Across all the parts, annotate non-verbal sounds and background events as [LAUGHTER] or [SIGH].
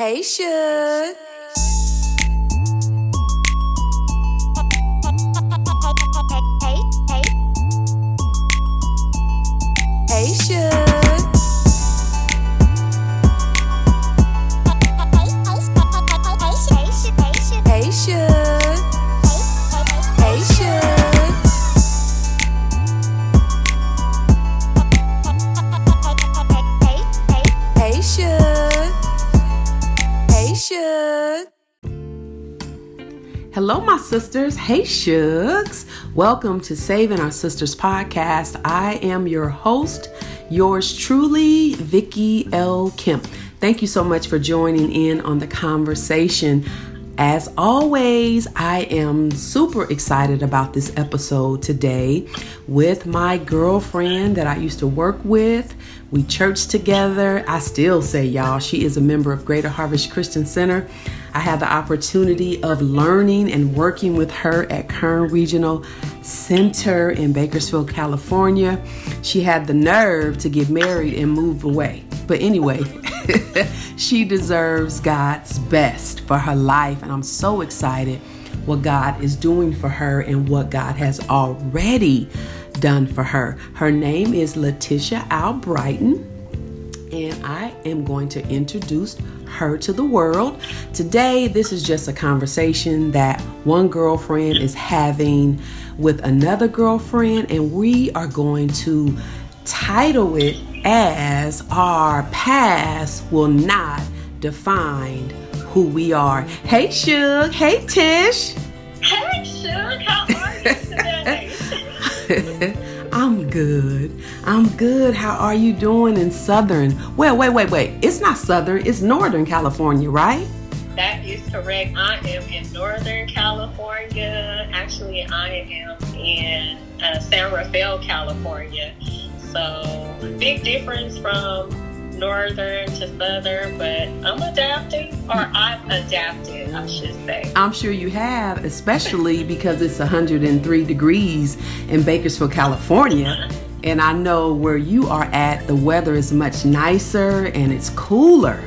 Hey, Suge. Hello, my sisters. Hey, Shugs. Welcome to Saving Our Sisters podcast. I am your host, yours truly, Vicki L. Kemp. Thank you so much for joining in on the conversation. As always, I am super excited about this episode today with my girlfriend that I used to work with. We church together. I still say, y'all, she is a member of Greater Harvest Christian Center. I had the opportunity of learning and working with her at Kern Regional Center in Bakersfield, California. She had the nerve to get married and move away. But anyway, [LAUGHS] she deserves God's best for her life, and I'm so excited what God is doing for her and what God has already done for her. Her name is Letitia Albrighton and I am going to introduce her to the world. Today, this is just a conversation that one girlfriend is having with another girlfriend, and we are going to title it as Our Past Will Not Define Who We Are. Hey, Shug. Hey, Tish. Hey, Shug, how are you today? [LAUGHS] I'm good. I'm good. How are you doing in Southern? Well, wait, wait, wait. It's not Southern, it's Northern California, right? that is correct. I am in Northern California. Actually, I am in uh, San Rafael, California. So, big difference from Northern to Southern, but I'm adapting, or I'm adapted, I should say. I'm sure you have, especially because it's 103 degrees in Bakersfield, California. And I know where you are at, the weather is much nicer and it's cooler.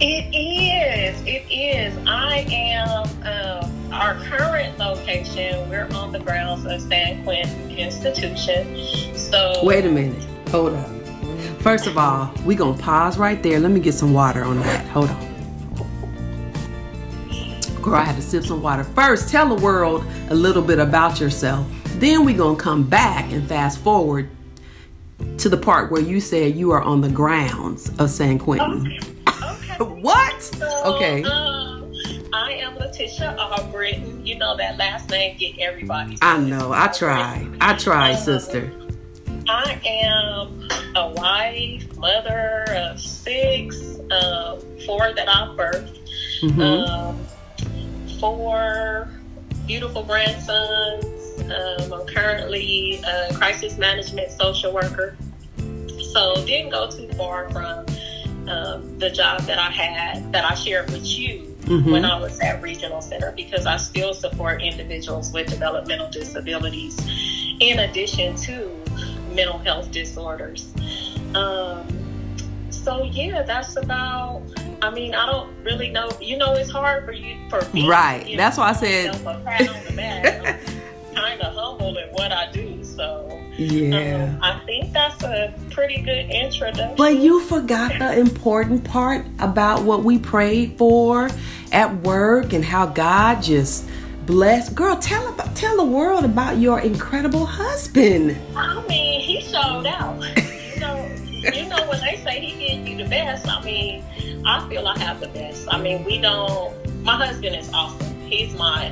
It is. It is. I am um, our current location. We're on the grounds of San Quentin Institution. So Wait a minute. Hold up. First of all, we're going to pause right there. Let me get some water on that. Hold on. Girl, I had to sip some water. First, tell the world a little bit about yourself. Then we're going to come back and fast forward to the part where you said you are on the grounds of San Quentin. Okay. [LAUGHS] okay. What? So, Okay. Um, I am Letitia Albritton. You know that last name get everybody. I know. I tried. I tried, Um, sister. I am a wife, mother of six, uh, four that I birthed, hmm um, four beautiful grandsons. Um, I'm currently a crisis management social worker, so didn't go too far from um, the job that I had that I shared with you Mhm. when I was at Regional Center because I still support individuals with developmental disabilities in addition to mental health disorders. Um, so yeah, that's about. I mean, I don't really know. You know, it's hard for you for me. Right. you That's know, why I said- myself a pat on the back. I'm [LAUGHS] kind of humble in what I do, so Yeah. um, I think that's a pretty good introduction. But you forgot the important part about what we prayed for at work and how God just blessed. Girl, tell about tell the world about your incredible husband. I mean, he showed out. you know, you know when they say he gave you the best. I mean, I feel I have the best. I mean, we don't. My husband is awesome. He's my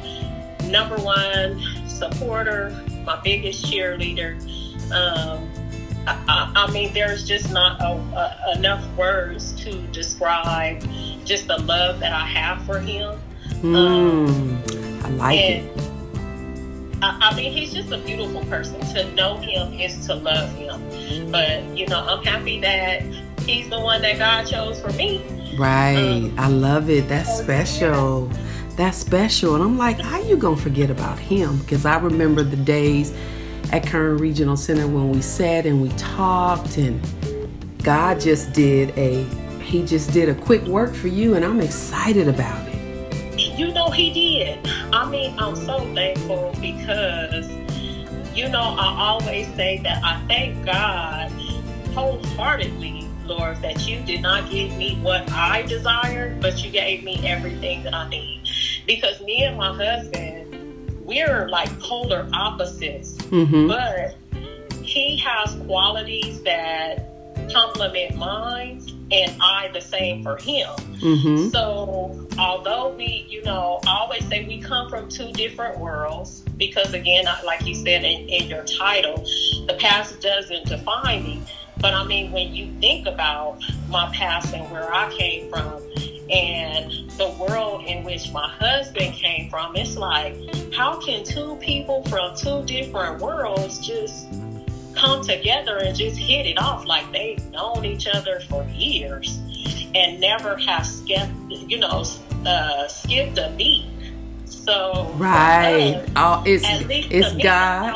number one supporter, my biggest cheerleader. Um, I, I, I mean, there's just not a, a, enough words to describe just the love that I have for him. Mm, I like it. I, I mean, he's just a beautiful person. To know him is to love him. But, you know, I'm happy that he's the one that God chose for me. Right. I love it. That's special. That's special. And I'm like, how you gonna forget about him? Because I remember the days at Kern Regional Center when we sat and we talked and God just did a he just did a quick work for you, and I'm excited about it. You know, he did. I mean, I'm so thankful because, you know, I always say that I thank God wholeheartedly, Lord, that you did not give me what I desired, but you gave me everything that I need. Because me and my husband, we're like polar opposites, Mm-hmm. but he has qualities that complement mine, and I the same for him. Mm-hmm. So, although we, you know, I always say we come from two different worlds because, again, like you said in, in your title, the past doesn't define me. But I mean, when you think about my past and where I came from and the world in which my husband came from, it's like, how can two people from two different worlds just come together and just hit it off like they've known each other for years and never have skipped, you know, uh, skipped a beat. So Right. uh, Oh, it's at least it's me, God. it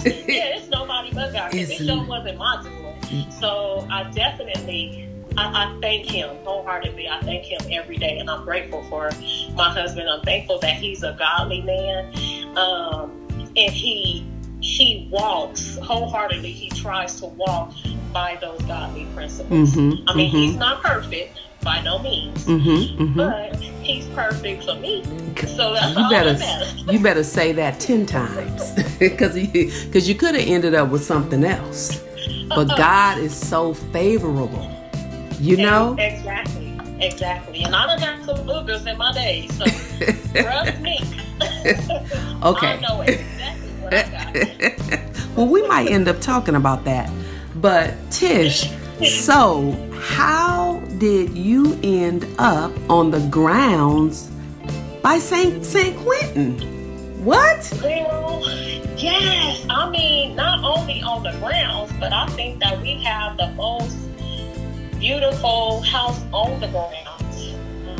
[LAUGHS] yeah, it's nobody but God. It's- It sure wasn't my doing. So I definitely, I, I thank Him wholeheartedly. I thank Him every day, and I'm grateful for my husband. I'm thankful that he's a godly man, um, and he he walks wholeheartedly. He tries to walk by those godly principles. Mhm, I mean, mhm. he's not perfect by no means, Mm-hmm. Mm-hmm. but he's perfect for me. So that's You all better you better say that ten times [LAUGHS] because because you could have ended up with something else. But God is so favorable, you know. Exactly. Exactly. And I done got some boogers in my day, so [LAUGHS] trust me. [LAUGHS] I Okay. know exactly what I got. [LAUGHS] well, we might end up talking about that. But Tish, so how did you end up on the grounds by Saint Saint Quentin? What? Well, yes. I mean, not only on the grounds, but I think that we have the most beautiful house on the grounds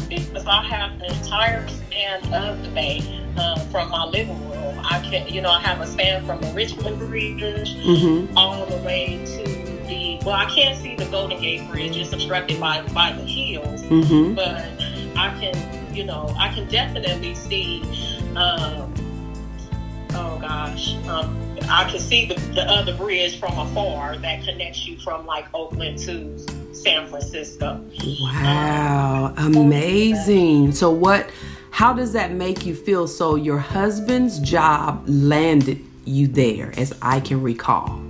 because I have the entire span of the bay uh, from my living room. I can, you know, I have a span from the Richmond Bridge Mm-hmm. all the way to the well, I can't see the Golden Gate Bridge; it's obstructed by by the hills. Mm-hmm. But I can, you know, I can definitely see. Um, oh gosh, um, I can see the, the other bridge from afar that connects you from like Oakland to San Francisco. Wow, amazing. So what how does that make you feel? So your husband's job landed you there as I can recall.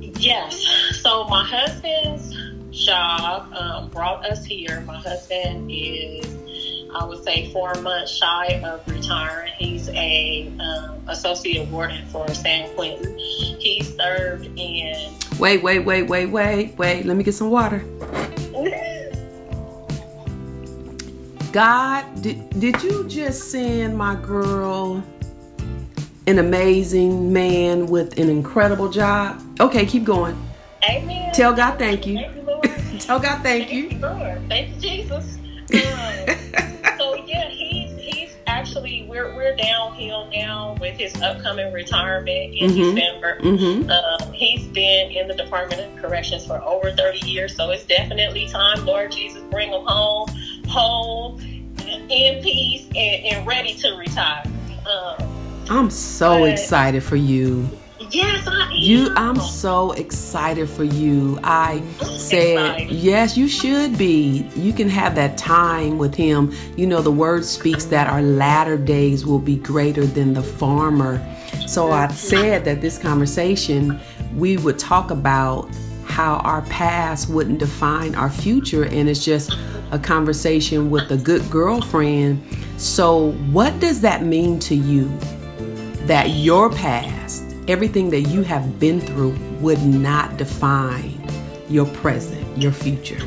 Yes. So my husband's job um, brought us here. My husband is, I would say, four months shy of retiring. He's a um, associate warden for San Quentin. He served in. Wait, wait, wait, wait, wait, wait. Let me get some water. God, did, did you just send my girl an amazing man with an incredible job? Okay, keep going. Amen. Tell God thank you. Thank you, Lord. [LAUGHS] Tell God thank you. Lord. Thank you, Jesus. [LAUGHS] actually we're we're downhill now with his upcoming retirement in Mhm. December. Mm-hmm. Um, he's been in the Department of Corrections for over 30 years, so it's definitely time, Lord Jesus, bring him home, home, in peace, and, and ready to retire. Um, I'm so But- excited for you. Yes, I am. You, I'm so excited for you. I said, excited. yes, you should be. You can have that time with him. You know, the word speaks that our latter days will be greater than the farmer. So I said that this conversation, we would talk about how our past wouldn't define our future, and it's just a conversation with a good girlfriend. So, what does that mean to you? that your past, everything that you have been through, would not define your present, your future.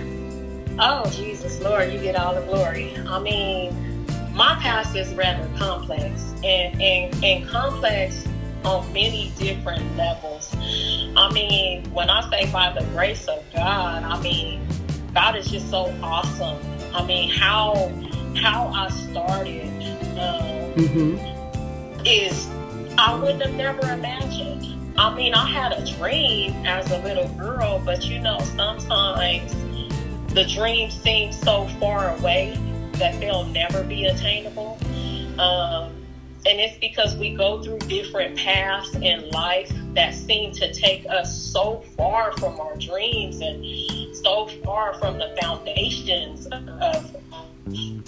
Oh, Jesus, Lord, you get all the glory. I mean, my past is rather complex and, and, and complex on many different levels. I mean, when I say by the grace of God, I mean, God is just so awesome. I mean, how how I started um, Mm-hmm. is I would have never imagined. I mean, I had a dream as a little girl, but you know, sometimes the dreams seem so far away that they'll never be attainable. Um, and it's because we go through different paths in life that seem to take us so far from our dreams and so far from the foundations of,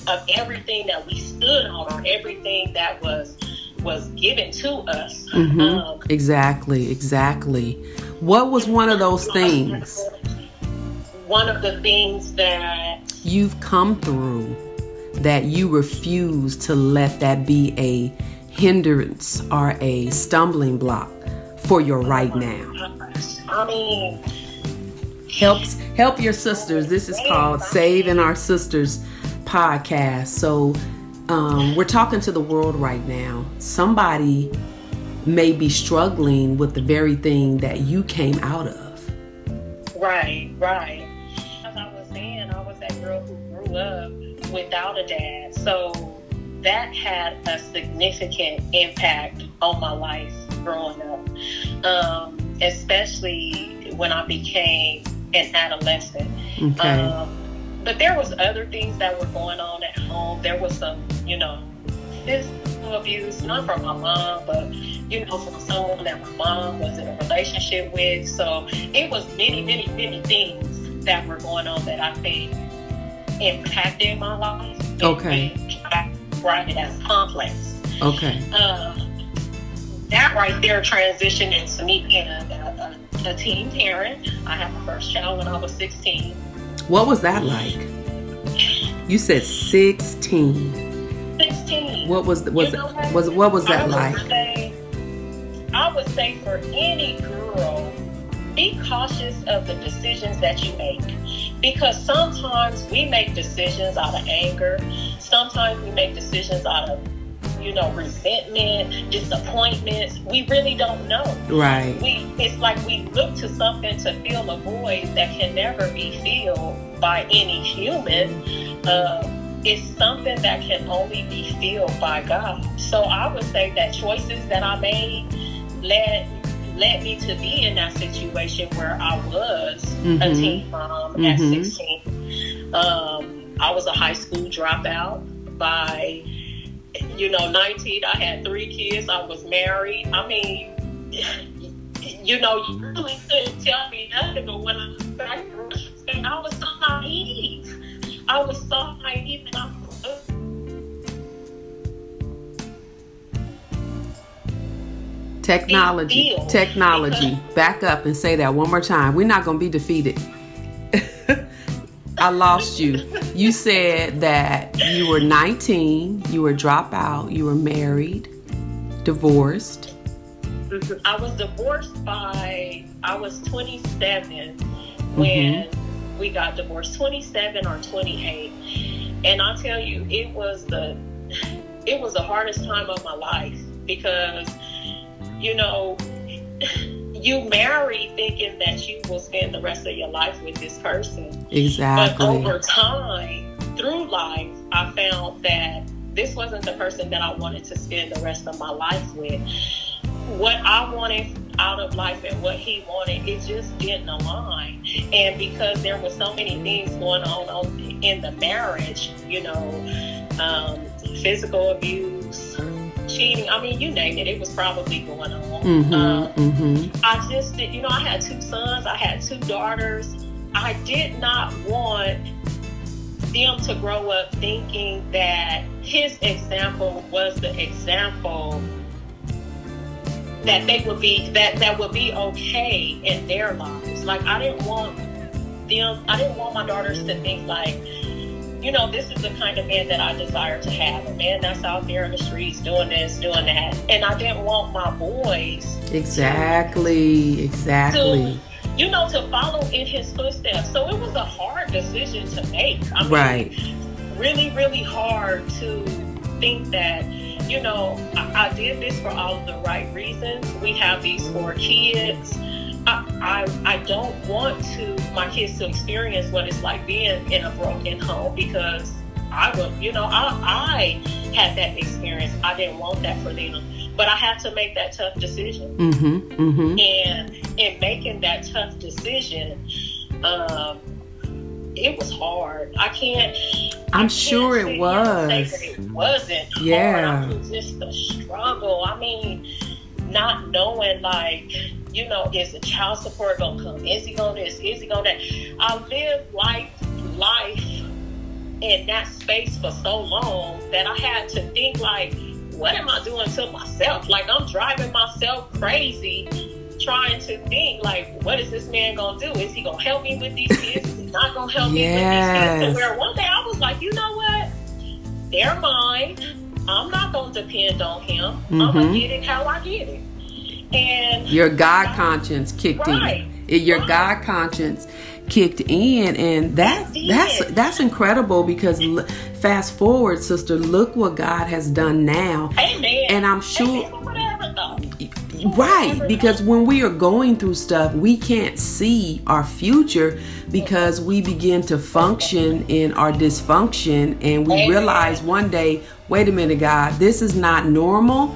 of everything that we stood on or everything that was was given to us. Mhm. Um, Exactly, exactly. What was one of those things One of the things that you've come through that you refuse to let that be a hindrance or a stumbling block for your right now? I mean, helps help your sisters this is called saving our sisters podcast so um, we're talking to the world right now. Somebody may be struggling with the very thing that you came out of. Right, right. As I was saying, I was that girl who grew up without a dad, so that had a significant impact on my life growing up, um, especially when I became an adolescent. okay. Um, but there was other things that were going on at home. There was some, you know, physical abuse, not from my mom, but you know, from someone that my mom was in a relationship with. So it was many, many, many things that were going on that I think impacted my life. Okay. I describe it as complex. okay Uh, that right there transitioned into me being a, a, a teen parent. I had my first child when I was 16. What was that like you said 16 16. what was was You know what? was what was that would like Say, I would say for any girl, be cautious of the decisions that you make. Because sometimes we make decisions out of anger. Sometimes we make decisions out of, you know, resentment, disappointments. We really don't know. right We it's like we look to something to fill a void that can never be filled by any human. Uh, it's something that can only be filled by God. So I would say that choices that I made led led me to be in that situation where I was a Mhm. teen mom at Mhm. 16. Um, I was a high school dropout by you know 19 i had three kids i was married. I mean you know you mm-hmm. really couldn't tell me nothing but when i started i was so naive. I was so naive and i technology technology. back up and say that one more time. We're not gonna be defeated [LAUGHS] i lost you. You said that you were 19 you were dropout you were married divorced. Mm-hmm. I was divorced by I was 27 when mm-hmm. we got divorced 27 or 28 and I'll tell you it was the it was the hardest time of my life because you know you marry thinking that you will spend the rest of your life with this person Exactly. but over time through life I found that this wasn't the person that I wanted to spend the rest of my life with what I wanted out of life and what he wanted, it just didn't align. And because there were so many things going on, in the marriage, you know, um, physical abuse, cheating, I mean, you name it, it was probably going on. Mm-hmm, Um, mm-hmm. I just did, you know, I had two sons, I had two daughters. I did not want them to grow up thinking that his example was the example that they would be that that would be okay in their lives. Like I didn't want them I didn't want my daughters to think like you know, this is the kind of man that I desire to have. A man that's out there in the streets doing this, doing that. And I didn't want my boys exactly exactly you know, to follow in his footsteps. So it was a hard decision to make. I mean, right really, really hard to think that, you know, I, I did this for all of the right reasons. We have these four kids. I, I, I don't want to my kids to experience what it's like being in a broken home because I would, you know, I, I had that experience. I didn't want that for them, but I had to make that tough decision. mm-hmm mm-hmm And in making that tough decision, um, it was hard. I can't. I'm I sure can't it here and was. say that It wasn't. Yeah. Hard. I was just a struggle. I mean, not knowing like. You know, is the child support gonna come? Is he gonna this? Is he gonna that? I lived life, life in that space for so long that I had to think like, what am I doing to myself? Like I'm driving myself crazy trying to think like, what is this man gonna do? Is he gonna help me with these kids? Is he not gonna help me with these kids? So [LAUGHS] where one day I was like, you know what? They're mine. I'm not gonna depend on him. I'm Mhm. gonna get it how I get it. And Your God conscience kicked Right. in. Your Right. God conscience kicked in, and that's that's that's incredible. Because l- fast forward, sister, look what God has done now. amen. And I'm sure- Amen. Who would have ever thought? Right, because when we are going through stuff, we can't see our future because we begin to function in our dysfunction and we Amen. realize one day, wait a minute, God, this is not normal.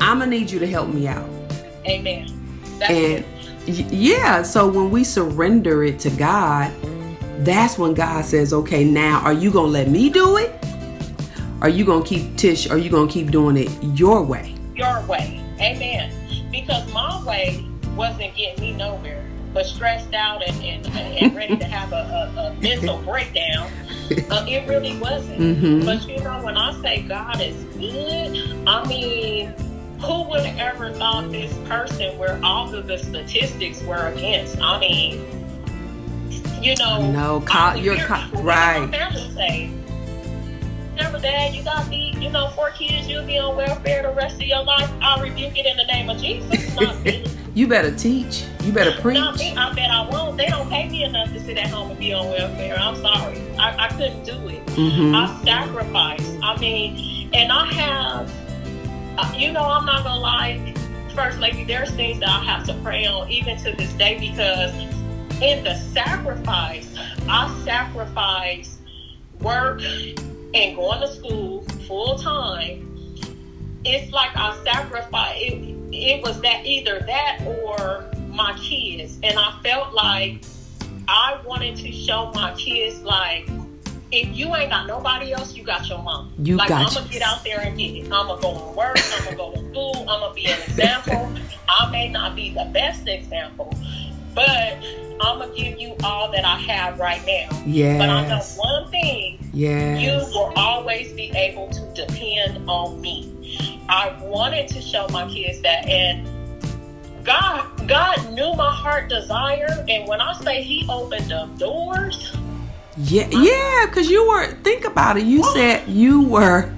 I'm gonna need you to help me out. Amen. That's And it. yeah, so when we surrender it to God, that's when God says, okay, now are you gonna let me do it? Are you gonna keep Tish? Are you gonna keep doing it your way? your way. Amen. Because my way wasn't getting me nowhere, but stressed out and, and, and ready to have a, a, a mental [LAUGHS] breakdown. Uh, it really wasn't. Mhm. But you know, when I say God is good, I mean, who would have ever thought this person where all of the statistics were against? I mean, you know, No, would you're co- right. Say, Remember, Dad, you got the, you know, four kids, you'll be on welfare the rest of your life. I rebuke it in the name of Jesus. You better teach. You better preach. Not me. I bet I won't. They don't pay me enough to sit at home and be on welfare. I'm sorry. I, I couldn't do it. Mhm. I sacrifice. I mean, and I have, uh, you know, I'm not gonna lie, First Lady. There's things that I have to pray on even to this day because in the sacrifice, I sacrifice work and going to school full time. It's like I sacrifice. It, it was that either that or my kids, and I felt like I wanted to show my kids like if you ain't got nobody else, you got your mom. You like got I'm gonna get out there and get it. I'm gonna go to work. I'm gonna go to school. I'm gonna be an example. I may not be the best example, but I'm gonna give you all that I have right now. Yeah. But I know one thing: Yes. you will always be able to depend on me. I wanted to show my kids that, and God, God knew my heart desire, and when I say He opened up doors, Yeah, yeah, because you were think about it. You said you were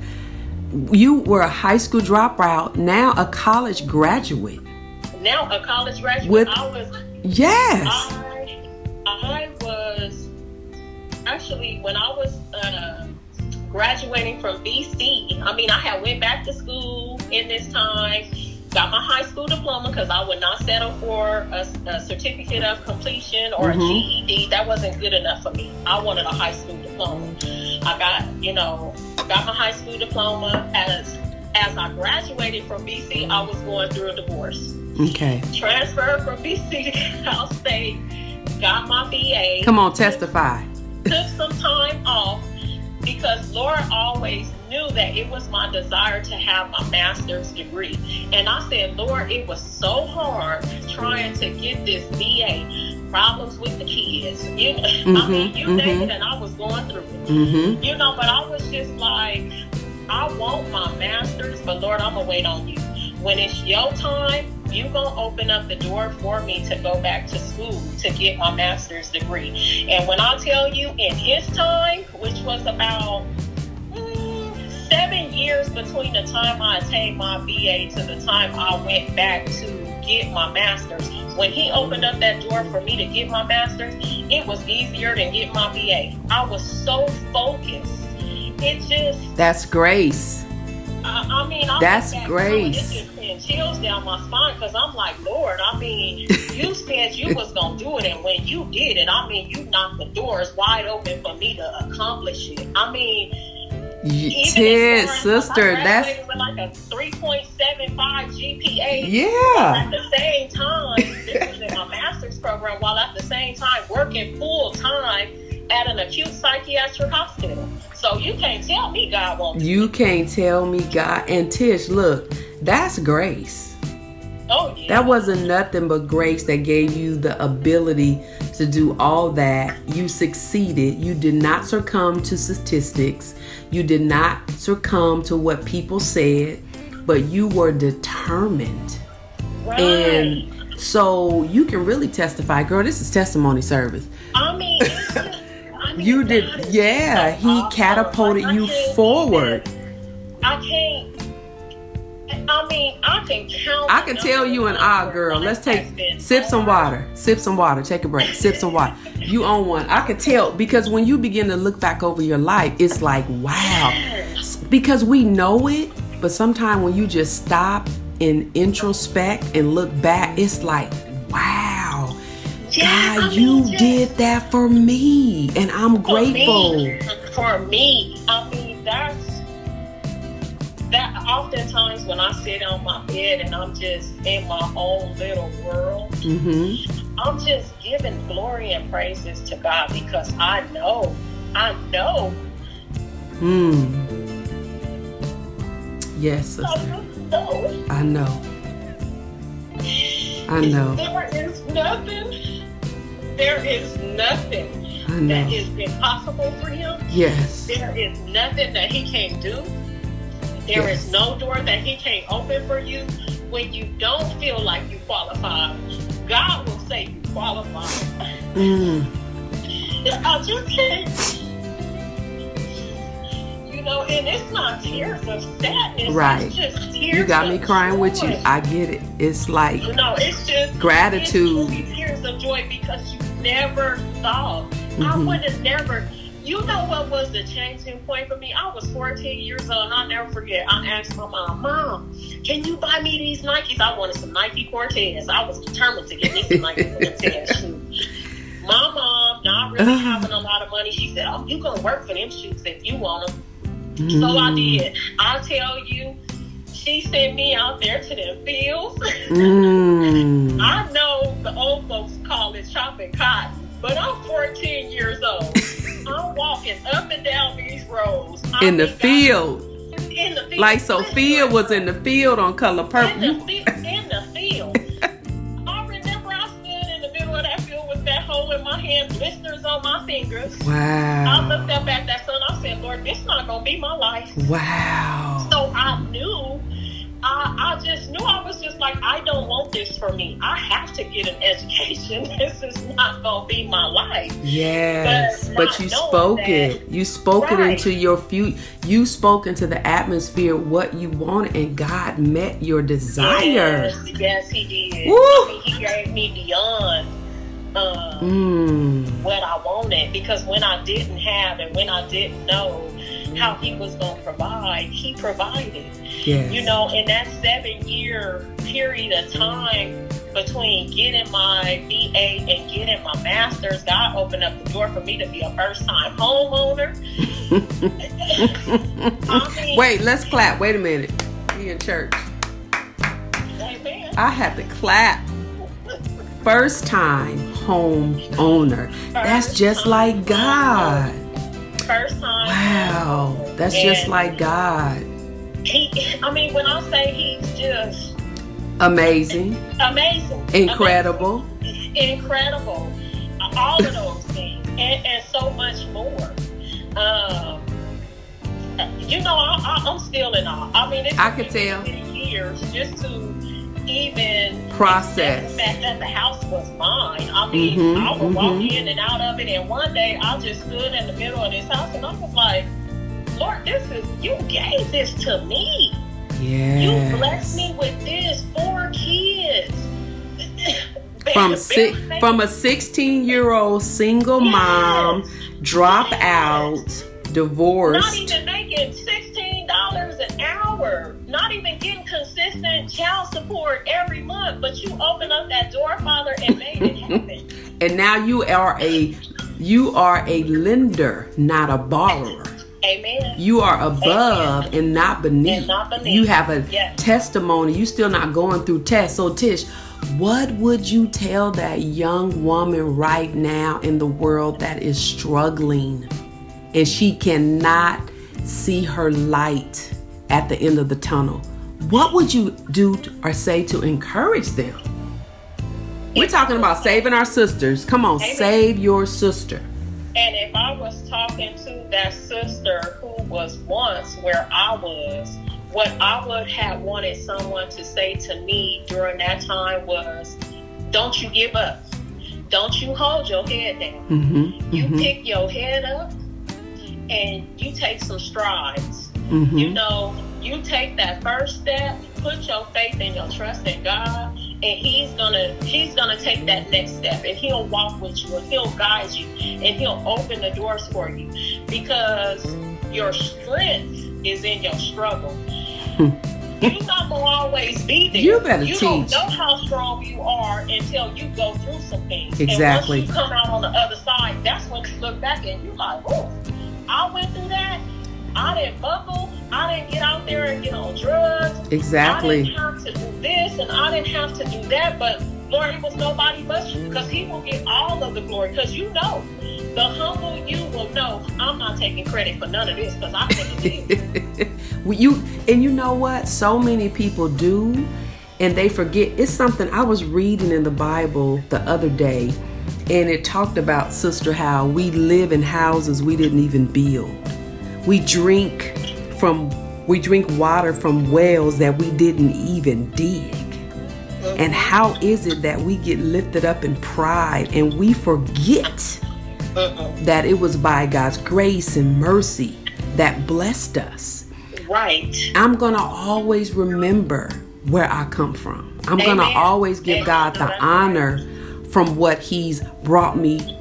you were a high school dropout, now a college graduate. now a college graduate, With- I was, Yes. I, I was actually when I was uh, graduating from BC. I mean, I had went back to school in this time. Got my high school diploma because I would not settle for a, a certificate of completion or Mhm. a GED. That wasn't good enough for me. I wanted a high school diploma. I got, you know, got my high school diploma. As as I graduated from BC, I was going through a divorce. Okay. Transferred from BC to Cal State. Got my BA Come on, testify. took some time off because Laura always knew that it was my desire to have my master's degree. And I said, Lord, it was so hard trying to get this BA. Problems with the kids. You know, I Mhm, mean, you name mhm. it, and I was going through it. Mm-hmm. You know, but I was just like, I want my master's, but Lord, I'm gonna wait on you. When it's your time, you gonna open up the door for me to go back to school to get my master's degree. And when I tell you, in His time, which was about mm, seven years between the time I attained my BA to the time I went back to get my master's. When he opened up that door for me to get my master's, it was easier than get my BA. I was so focused. It just, That's grace. I, I mean, I That's grace. Now and It just sends chills down my spine because I'm like, Lord, I mean, you [LAUGHS] said you was gonna do it, and when you did it, I mean, you knocked the doors wide open for me to accomplish it. I mean, Y- even Tis, as far as sister, that's with like a 3.75 GPA. yeah. At the same time, this was in my [LAUGHS] master's program, while at the same time working full time at an acute psychiatric hospital. So you can't tell me God won't. You can't tell me God. And Tish, look, that's grace. Oh yeah. That wasn't nothing but grace that gave you the ability to do all that. You succeeded. You did not succumb to statistics. You did not succumb to what people said, but you were determined. right. And so you can really testify, girl. This is testimony service. I mean, [LAUGHS] I mean, You did, yeah. He catapulted you forward. I can't. I mean, I can count. I can tell you an ah, girl. Let's take sip some water. Sip some water. Take a break. Sip some water. You own one. I can tell because when you begin to look back over your life, it's like wow. Because we know it, but sometimes when you just stop and introspect and look back, it's like wow. Yeah, God, I mean, you did that for me, and I'm For me, grateful. For me, I mean that's that. Oftentimes, when I sit on my bed and I'm just in my own little world, Mm-hmm. I'm just giving glory and praises to God because I know, I know, Mm. Yes, I know. I know. I know. There is nothing. There is nothing that is impossible for Him. Yes. There is nothing that he can't do. There is Yes. no door that he can't open for you. When you don't feel like you qualify, God will say you qualify. Mm. I just can't. You know, and it's not tears of sadness. Right. It's just tears You got me crying with you. I get it. It's like No, it's just Gratitude. It's tears of joy because you never thought. I Mhm. would have never. You know what was the changing point for me? I was 14 years old, and I'll never forget. I asked my mom, "Mom, can you buy me these Nikes? I wanted some Nike Cortez. I was determined to get me some Nike [LAUGHS] Cortez shoes." My mom, not really having a lot of money, she said, "Oh, you gonna work for them shoes if you want them." So I Mm. did. I tell you, she sent me out there to them fields. Mm. [LAUGHS] I know the old folks call it chopping cotton, but I'm 14 years old. I'm walking up and down these roads. I in the think I- field. in the field. Like Sofia was in the field on color In purple. the, fi- in the field. [LAUGHS] I remember I stood in the middle of that field with that hole in my hand, blisters on my fingers. Wow. I looked up at that sun. I said, Lord, this not going to be my life. Wow. So I knew, I, I just knew I was just like, I don't want this for me. I have to get an education. [LAUGHS] This is not going to be my life. Yes, But but you spoke that- it. You spoke it into your future. You spoke into the atmosphere what you wanted, and God met your desire. Yes, yes, he did. Woo! I mean, he gave me beyond um, Mm. what I wanted because when I didn't have and when I didn't know how he was going to provide, he provided. Yes. You know, in that seven year period of time between getting my BA and getting my master's, God opened up the door for me to be a first time homeowner. [LAUGHS] I mean, Wait, let's clap. Wait a minute. We in church. amen. I have to clap. First time home owner. That's just like God. First time. Wow. That's just like God. He, I mean, when I say he's just Amazing. amazing, Incredible. amazing, incredible, all of those things, and, and so much more. Um, you know, I, I, I'm still in awe. I mean, I could tell. years just to even Process. the fact that the house was mine. I mean, Mhm, I would walk mhm. in and out of it, and one day I just stood in the middle of this house, and I was like, "Lord, this is you gave this to me." Yes. You blessed me with this four kids. [LAUGHS] from si- from a 16 year old single mom, drop out, divorced, not even making sixteen dollars an hour, not even getting child support every month, but you opened up that door, Father, and made it happen. [LAUGHS] And now you are a you are a lender, not a borrower. Amen. You are above and not beneath. And not beneath. You have a Yes. testimony. You still not going through tests. So Tish, What would you tell that young woman right now in the world that is struggling and she cannot see her light at the end of the tunnel? What would you do or say to encourage them? We're talking about saving our sisters. Come on, Amen. save your sister. And if I was talking to that sister who was once where I was, what I would have wanted someone to say to me during that time was, Don't you give up. Don't you hold your head down. Mm-hmm. You mm-hmm, pick your head up and you take some strides. mm-hmm. You know, you take that first step, put your faith and your trust in God, and He's gonna He's gonna take that next step, and He'll walk with you, and He'll guide you, and He'll open the doors for you, because your strength is in your struggle. You're not gonna always be there. You better you don't know how strong you are until you go through some things. Exactly. And once you come out on the other side, that's when you look back and you're like, oh, I went through that. I didn't buckle. I didn't get out there and get on drugs. Exactly. I didn't have to do this and I didn't have to do that, but Lord, it was nobody but you because He will get all of the glory because you know. The humble you will know I'm not taking credit for none of this because I couldn't. [LAUGHS] Well, you and you know what? So many people do, and they forget. It's something I was reading in the Bible the other day, and it talked about sister how we live in houses we didn't even build. We drink from we drink water from wells that we didn't even dig. And how is it that we get lifted up in pride and we forget that it was by God's grace and mercy that blessed us? Right. I'm gonna always remember where I come from. I'm gonna always give Amen. God the honor from what He's brought me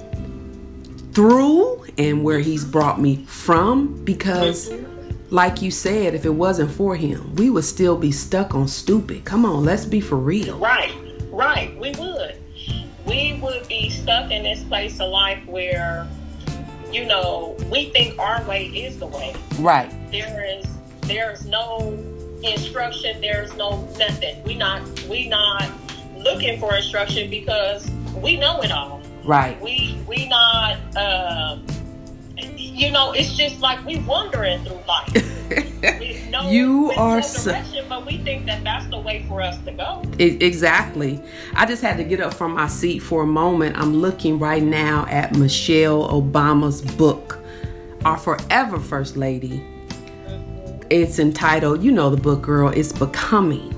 through and where He's brought me from because, mm-hmm. Like you said, if it wasn't for Him, we would still be stuck on stupid. Come on, let's be for real. Right, right. We would. We would be stuck in this place of life where, you know, we think our way is the way. Right. There is there's no instruction, there's no nothing. We not we not looking for instruction because we know it all. Right. We we not um you know, it's just like we wandering through life. [LAUGHS] We know You are so- but we think that that's the way for us to go. E- exactly. I just had to get up from my seat for a moment. I'm looking right now at Michelle Obama's book, Our Forever First Lady. It's entitled, you know the book, girl, it's Becoming.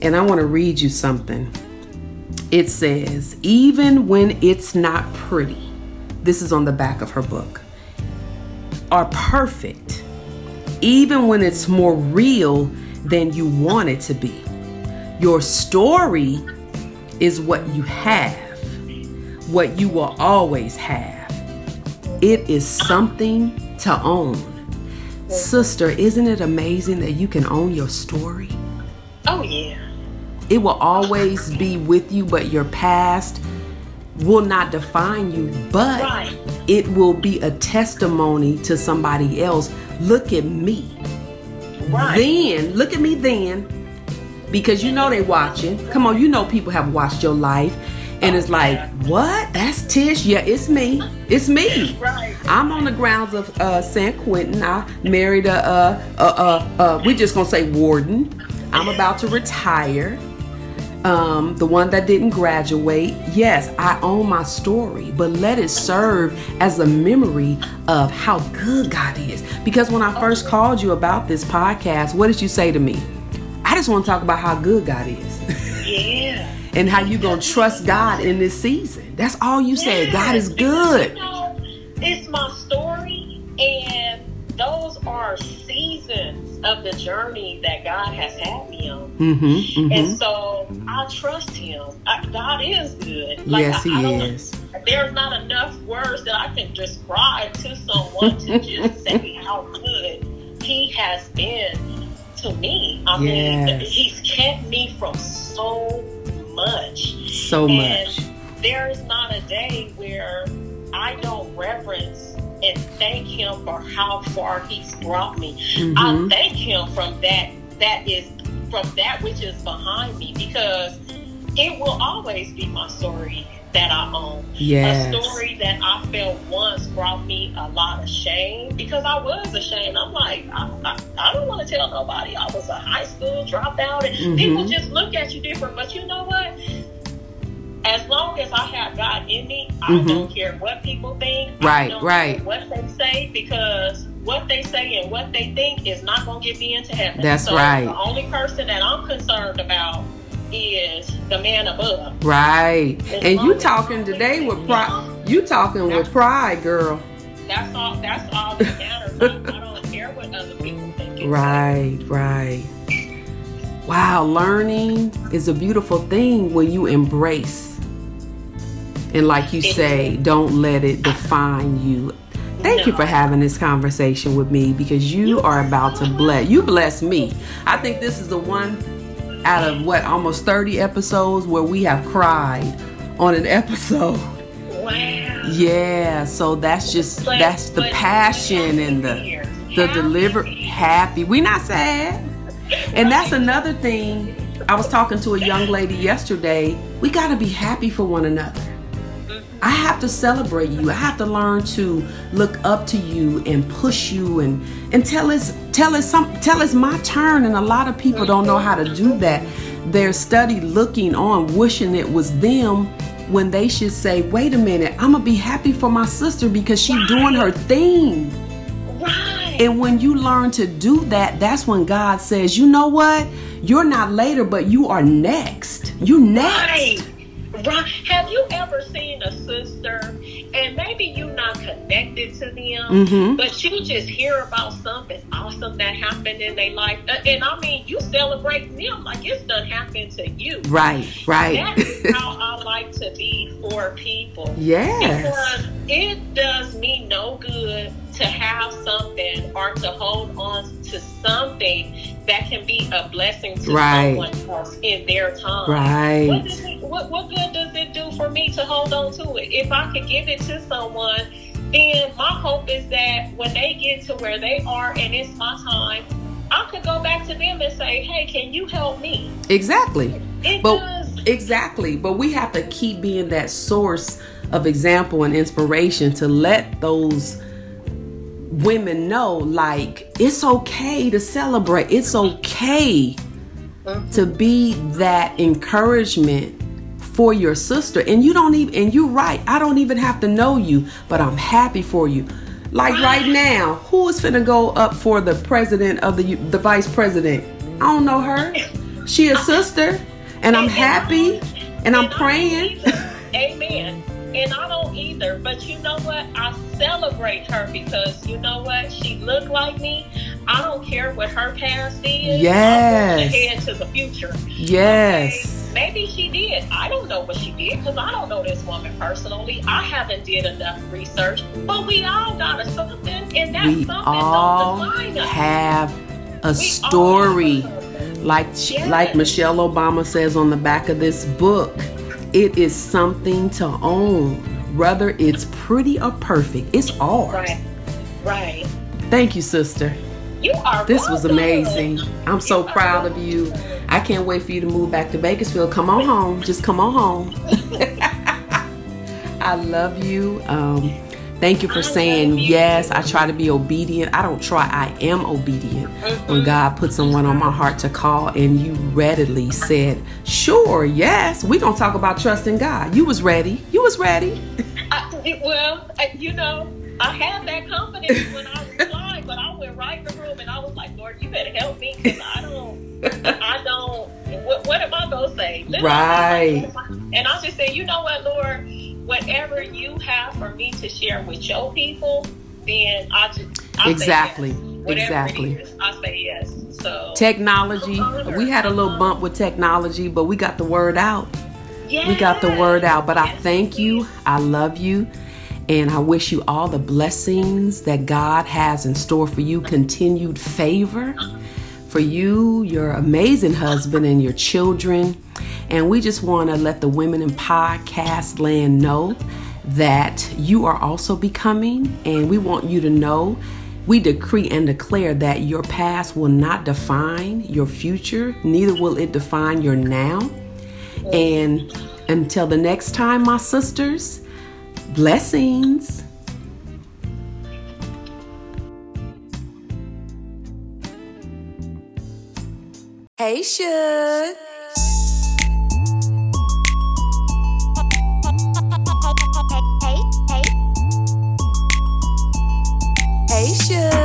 And I want to read you something. It says, even when it's not pretty, this is on the back of her book, are perfect, even when it's more real than you want it to be. Your story is what you have, what you will always have. It is something to own. Sister, isn't it amazing that you can own your story? Oh yeah. It will always be with you, but your past will not define you, but Right. It will be a testimony to somebody else. Look at me. Right. Then, look at me then. Because you know they watching. Come on, you know people have watched your life. And it's like, what? That's Tish? Yeah, it's me. It's me. Right. I'm on the grounds of uh, San Quentin. I married a, uh, uh, uh, uh, we just gonna say warden. I'm about to retire. Um, the one that didn't graduate. Yes, I own my story, but let it serve as a memory of how good God is. Because when I first called you about this podcast, what did you say to me? I just want to talk about how good God is Yeah. and how you gonna trust God in this season. That's all you said. God is good. You know, it's my story, and those are seasons of the journey that God has had me on. Mm-hmm. And so I trust Him. I, God is good. Yes, I, I He don't- is. There's not enough words that I can describe to someone to just [LAUGHS] say how good He has been to me. I mean, He's kept me from so much. So And much. there is not a day where I don't reverence and thank him for how far he's brought me. Mhm. I thank him from that that is from that which is behind me because it will always be my story that I own. Yes. A story that I felt once brought me a lot of shame because I was ashamed. I'm like, I, I, I don't want to tell nobody I was a high school dropout, and Mhm. people just look at you different. But you know what? As long as I have God in me, I Mhm. don't care what people think. Right, right. what they say because what they say and what they think is not going to get me into heaven. That's so right. The only person that I'm concerned about is the man above. Right. As And you talking today with pride. You talking with pride, girl. That's all. That's all that [LAUGHS] matters. I, I don't care what other people think. Right, right. Wow, learning is a beautiful thing when you embrace. And like you say, don't let it define you. Thank you for having this conversation with me because you are about to bless. You bless me. I think this is the one out of what almost 30 episodes where we have cried on an [LAUGHS] episode. Wow. Yeah, so that's just But- that's the passion and the the deliver happy. We not sad. And that's [LAUGHS] another thing. I was talking to a young lady yesterday. We got to be happy for one another. I have to celebrate you. I have to learn to look up to you and push you and and tell us tell us some tell us my turn and a lot of people don't know how to do that. They're study looking on wishing it was them when they should say, "Wait a minute, I'm to be happy for my sister because she's doing her thing." Right. And when you learn to do that, that's when God says, you know what? You're not later, but you are next. You next. Right. Right. Have you ever seen a sister and maybe you're not connected to them, Mhm. but you just hear about something awesome that happened in their life? Uh, And I mean, you celebrate them like it's done happened to you. Right, right. That's how I like to be for people. yes. Because it does me no good to have something or to hold on to something that can be a blessing to Right. someone else in their time. What, Right. does it, what, what good does it do for me to hold on to it? If I could give it to someone, then my hope is that when they get to where they are and it's my time, I could go back to them and say, hey, can you help me? Exactly. It But does. exactly. But we have to keep being that source of example and inspiration to let those women know like it's okay to celebrate. It's okay to mm-hmm. be that encouragement for your sister. And you don't even and you're right. I don't even have to know you, but I'm happy for you. Like right now, who is finna go up for the president of the the vice president? I don't know her. She a sister, and I'm happy, and I'm And I don't praying. Amen. And I don't either. But you know what? I celebrate her because you know what? She looked like me. I don't care what her past is. Yes. I'm ahead to the future. Yes. Maybe she did. I don't know what she did because I don't know this woman personally. I haven't did enough research. But we all got a something, and that We something all don't define us. have a We all story. have a like Yes. like Michelle Obama says on the back of this book, it is something to own. Whether it's pretty or perfect, it's ours. Right. Right. Thank you, sister. You are This was amazing. I'm so You proud of you. I can't wait for you to move back to Bakersfield. Come on home. Just come on home. [LAUGHS] [LAUGHS] I love you. Um, thank you for saying yes. I try to be obedient. I don't try, I am obedient. When. God put someone on my heart to call and you readily said, Sure, yes, we're gonna talk about trusting God. You was ready. You was ready. I, well, you know, I had that confidence when I replied, but I went right in the room and I was like, Lord, you better help me because I don't, I don't. What, what am I gonna say? Literally, Right. And I just said, you know what, Lord, whatever you have for me to share with your people, then I just I say Exactly. yes. Whatever Exactly. Is, I say yes. So Technology. We had a little bump with technology, but we got the word out. We got the word out. But I thank you. I love you. And I wish you all the blessings that God has in store for you, continued favor for you, your amazing husband, and your children. And we just want to let the women in podcast land know that you are also becoming, and we want you to know we decree and declare that your past will not define your future, neither will it define your now. And until the next time, my sisters, blessings. Hey, Shug. Hey, Shug.